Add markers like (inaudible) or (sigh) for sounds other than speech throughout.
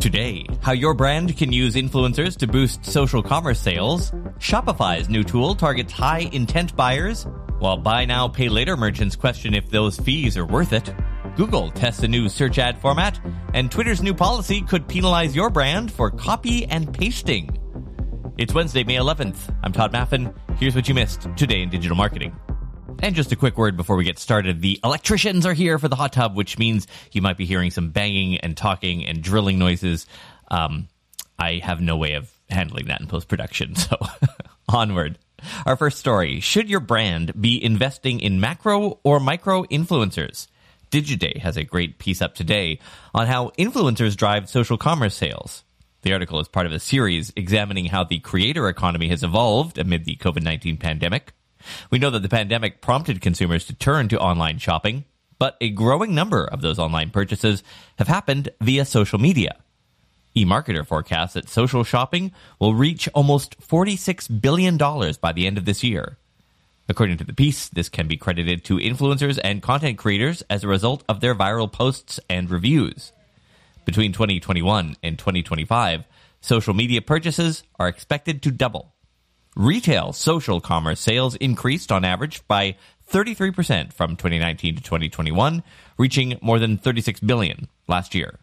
Today, how your brand can use influencers to boost social commerce sales. Shopify's new tool targets high intent buyers, while buy now, pay later merchants question if those fees are worth it. Google tests a new search ad format, and Twitter's new policy could penalize your brand for copy and pasting. It's Wednesday, May 11th. I'm Todd Maffin. Here's what you missed today in digital marketing. And just a quick word before we get started. The electricians are here for the hot tub, which means you might be hearing some banging and talking and drilling noises. Um, I have no way of handling that in post production. (laughs) So onward. Our first story Should your brand be investing in macro or micro influencers? Digiday has a great piece up today on how influencers drive social commerce sales. The article is part of a series examining how the creator economy has evolved amid the COVID 19 pandemic. We know that the pandemic prompted consumers to turn to online shopping, but a growing number of those online purchases have happened via social media. eMarketer forecasts that social shopping will reach almost $46 billion by the end of this year. According to the piece, this can be credited to influencers and content creators as a result of their viral posts and reviews. Between 2021 and 2025, social media purchases are expected to double. Retail social commerce sales increased on average by 33% from 2019 to 2021, reaching more than 36 billion last year.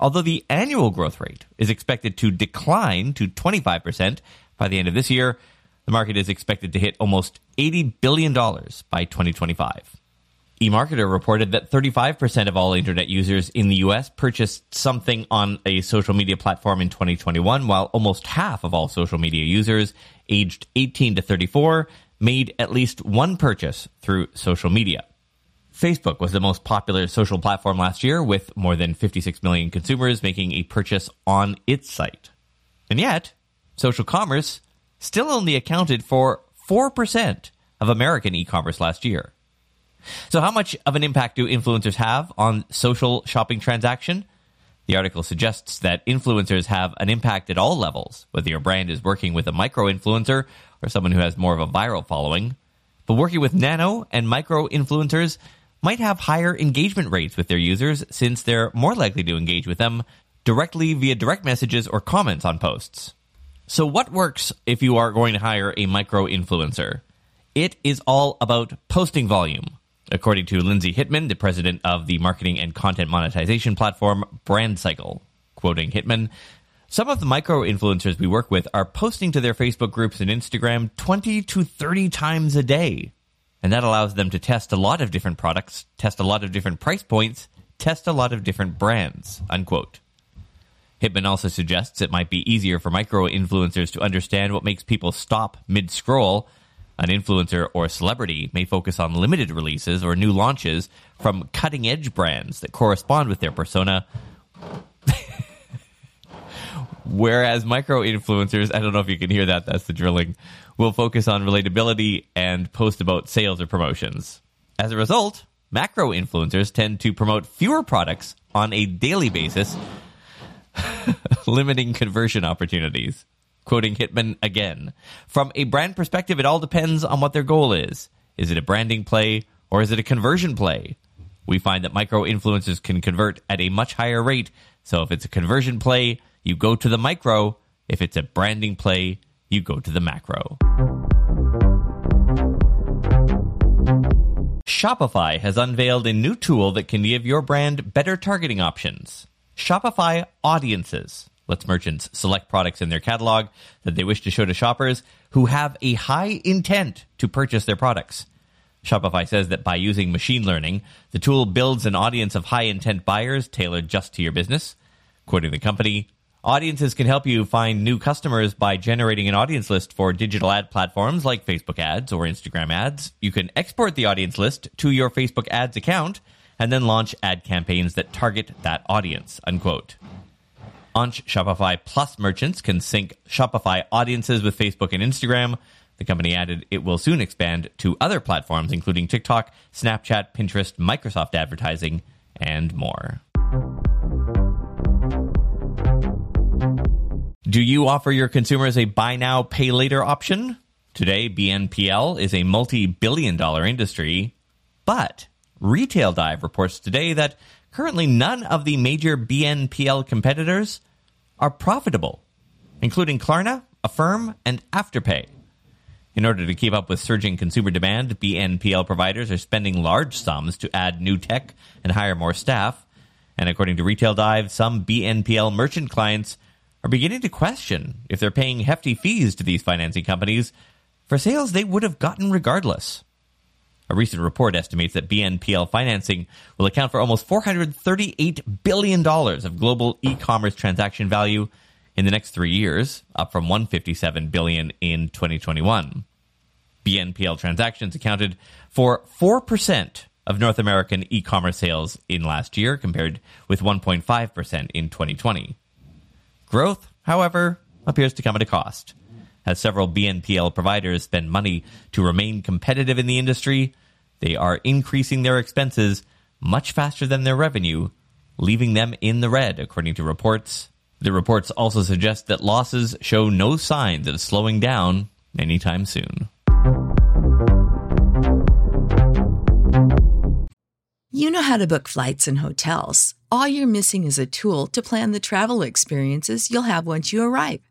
Although the annual growth rate is expected to decline to 25% by the end of this year, the market is expected to hit almost $80 billion by 2025 eMarketer reported that 35% of all internet users in the US purchased something on a social media platform in 2021, while almost half of all social media users aged 18 to 34 made at least one purchase through social media. Facebook was the most popular social platform last year, with more than 56 million consumers making a purchase on its site. And yet, social commerce still only accounted for 4% of American e commerce last year. So, how much of an impact do influencers have on social shopping transaction? The article suggests that influencers have an impact at all levels, whether your brand is working with a micro influencer or someone who has more of a viral following. But working with nano and micro influencers might have higher engagement rates with their users since they're more likely to engage with them directly via direct messages or comments on posts. So, what works if you are going to hire a micro influencer? It is all about posting volume. According to Lindsay Hitman, the president of the marketing and content monetization platform BrandCycle, quoting Hitman, some of the micro influencers we work with are posting to their Facebook groups and Instagram 20 to 30 times a day. And that allows them to test a lot of different products, test a lot of different price points, test a lot of different brands, unquote. Hitman also suggests it might be easier for micro influencers to understand what makes people stop mid scroll an influencer or celebrity may focus on limited releases or new launches from cutting edge brands that correspond with their persona. (laughs) Whereas micro influencers, I don't know if you can hear that, that's the drilling, will focus on relatability and post about sales or promotions. As a result, macro influencers tend to promote fewer products on a daily basis, (laughs) limiting conversion opportunities. Quoting Hitman again. From a brand perspective, it all depends on what their goal is. Is it a branding play or is it a conversion play? We find that micro influencers can convert at a much higher rate. So if it's a conversion play, you go to the micro. If it's a branding play, you go to the macro. Shopify has unveiled a new tool that can give your brand better targeting options. Shopify Audiences lets merchants select products in their catalog that they wish to show to shoppers who have a high intent to purchase their products. Shopify says that by using machine learning, the tool builds an audience of high intent buyers tailored just to your business. Quoting the company, audiences can help you find new customers by generating an audience list for digital ad platforms like Facebook ads or Instagram ads. You can export the audience list to your Facebook ads account and then launch ad campaigns that target that audience, unquote. Launch Shopify Plus merchants can sync Shopify audiences with Facebook and Instagram. The company added it will soon expand to other platforms, including TikTok, Snapchat, Pinterest, Microsoft Advertising, and more. Do you offer your consumers a buy now, pay later option? Today, BNPL is a multi billion dollar industry, but Retail Dive reports today that currently none of the major BNPL competitors are profitable, including Klarna, Affirm, and Afterpay. In order to keep up with surging consumer demand, BNPL providers are spending large sums to add new tech and hire more staff. And according to Retail Dive, some BNPL merchant clients are beginning to question if they're paying hefty fees to these financing companies for sales they would have gotten regardless. A recent report estimates that BNPL financing will account for almost $438 billion of global e-commerce transaction value in the next three years, up from 157 billion in 2021. BNPL transactions accounted for 4% of North American e-commerce sales in last year, compared with 1.5% in 2020. Growth, however, appears to come at a cost. As several BNPL providers spend money to remain competitive in the industry, they are increasing their expenses much faster than their revenue, leaving them in the red, according to reports. The reports also suggest that losses show no signs of slowing down anytime soon. You know how to book flights and hotels. All you're missing is a tool to plan the travel experiences you'll have once you arrive.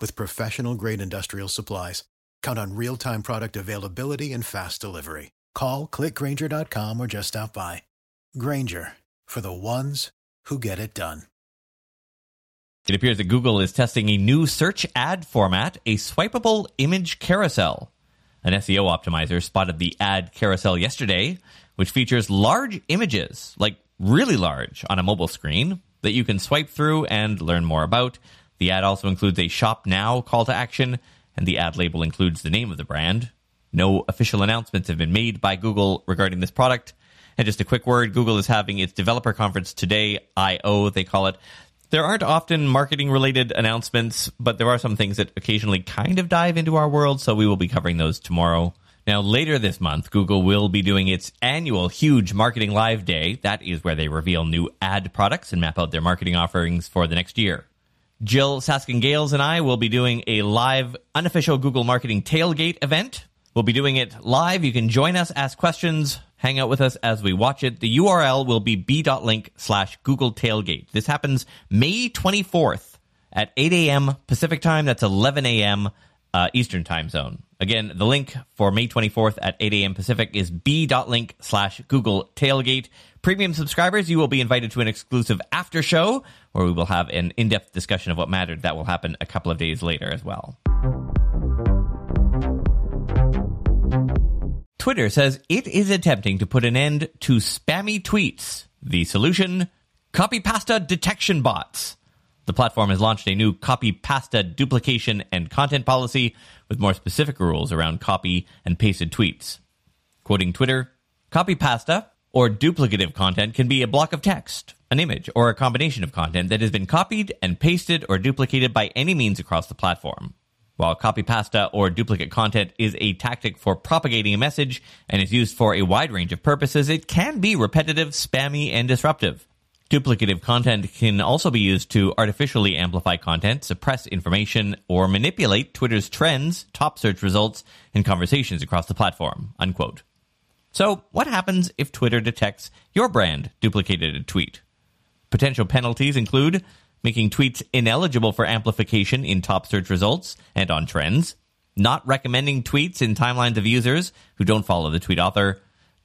with professional grade industrial supplies. Count on real time product availability and fast delivery. Call clickgrainger.com or just stop by. Grainger for the ones who get it done. It appears that Google is testing a new search ad format, a swipeable image carousel. An SEO optimizer spotted the ad carousel yesterday, which features large images, like really large, on a mobile screen that you can swipe through and learn more about. The ad also includes a shop now call to action, and the ad label includes the name of the brand. No official announcements have been made by Google regarding this product. And just a quick word Google is having its developer conference today, I.O., they call it. There aren't often marketing related announcements, but there are some things that occasionally kind of dive into our world, so we will be covering those tomorrow. Now, later this month, Google will be doing its annual huge Marketing Live Day. That is where they reveal new ad products and map out their marketing offerings for the next year. Jill Saskin Gales and I will be doing a live unofficial Google Marketing Tailgate event. We'll be doing it live. You can join us, ask questions, hang out with us as we watch it. The URL will be b.link slash Google Tailgate. This happens May 24th at 8 a.m. Pacific time. That's 11 a.m. Uh, Eastern time zone. Again, the link for May 24th at 8 a.m. Pacific is b.link slash Google Tailgate. Premium subscribers, you will be invited to an exclusive after show where we will have an in depth discussion of what mattered. That will happen a couple of days later as well. Twitter says it is attempting to put an end to spammy tweets. The solution copy pasta detection bots. The platform has launched a new copy pasta duplication and content policy with more specific rules around copy and pasted tweets. Quoting Twitter, copy pasta or duplicative content can be a block of text, an image, or a combination of content that has been copied and pasted or duplicated by any means across the platform. While copy pasta or duplicate content is a tactic for propagating a message and is used for a wide range of purposes, it can be repetitive, spammy, and disruptive. Duplicative content can also be used to artificially amplify content, suppress information, or manipulate Twitter's trends, top search results, and conversations across the platform. Unquote. So, what happens if Twitter detects your brand duplicated a tweet? Potential penalties include making tweets ineligible for amplification in top search results and on trends, not recommending tweets in timelines of users who don't follow the tweet author,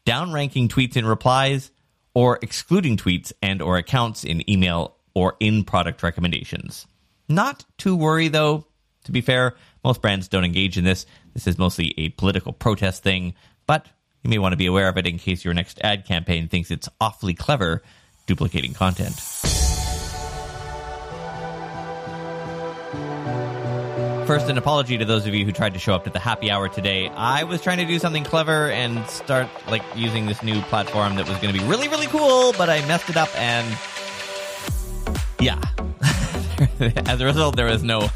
downranking tweets in replies, or excluding tweets and or accounts in email or in product recommendations. Not to worry though. To be fair, most brands don't engage in this. This is mostly a political protest thing, but you may want to be aware of it in case your next ad campaign thinks it's awfully clever duplicating content. First, an apology to those of you who tried to show up to the happy hour today. I was trying to do something clever and start like using this new platform that was going to be really, really cool, but I messed it up and yeah. (laughs) As a result, there was no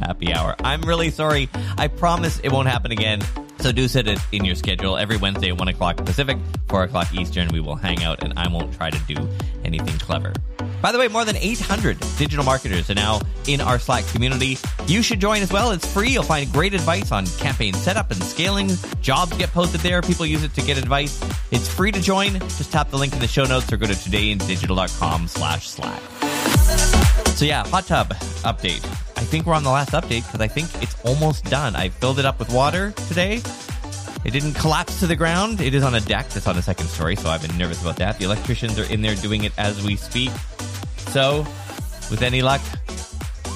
happy hour. I'm really sorry. I promise it won't happen again. So do set it in your schedule. Every Wednesday at 1 o'clock Pacific, 4 o'clock Eastern, we will hang out and I won't try to do anything clever. By the way, more than 800 digital marketers are now in our Slack community. You should join as well. It's free. You'll find great advice on campaign setup and scaling. Jobs get posted there. People use it to get advice. It's free to join. Just tap the link in the show notes or go to todayindigital.com slash Slack. So yeah, hot tub update. I think we're on the last update because I think it's almost done. I filled it up with water today. It didn't collapse to the ground. It is on a deck that's on the second story, so I've been nervous about that. The electricians are in there doing it as we speak. So, with any luck,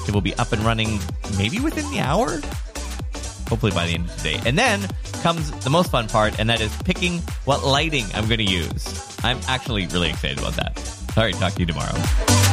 it will be up and running maybe within the hour. Hopefully by the end of the day. And then comes the most fun part, and that is picking what lighting I'm going to use. I'm actually really excited about that. All right, talk to you tomorrow.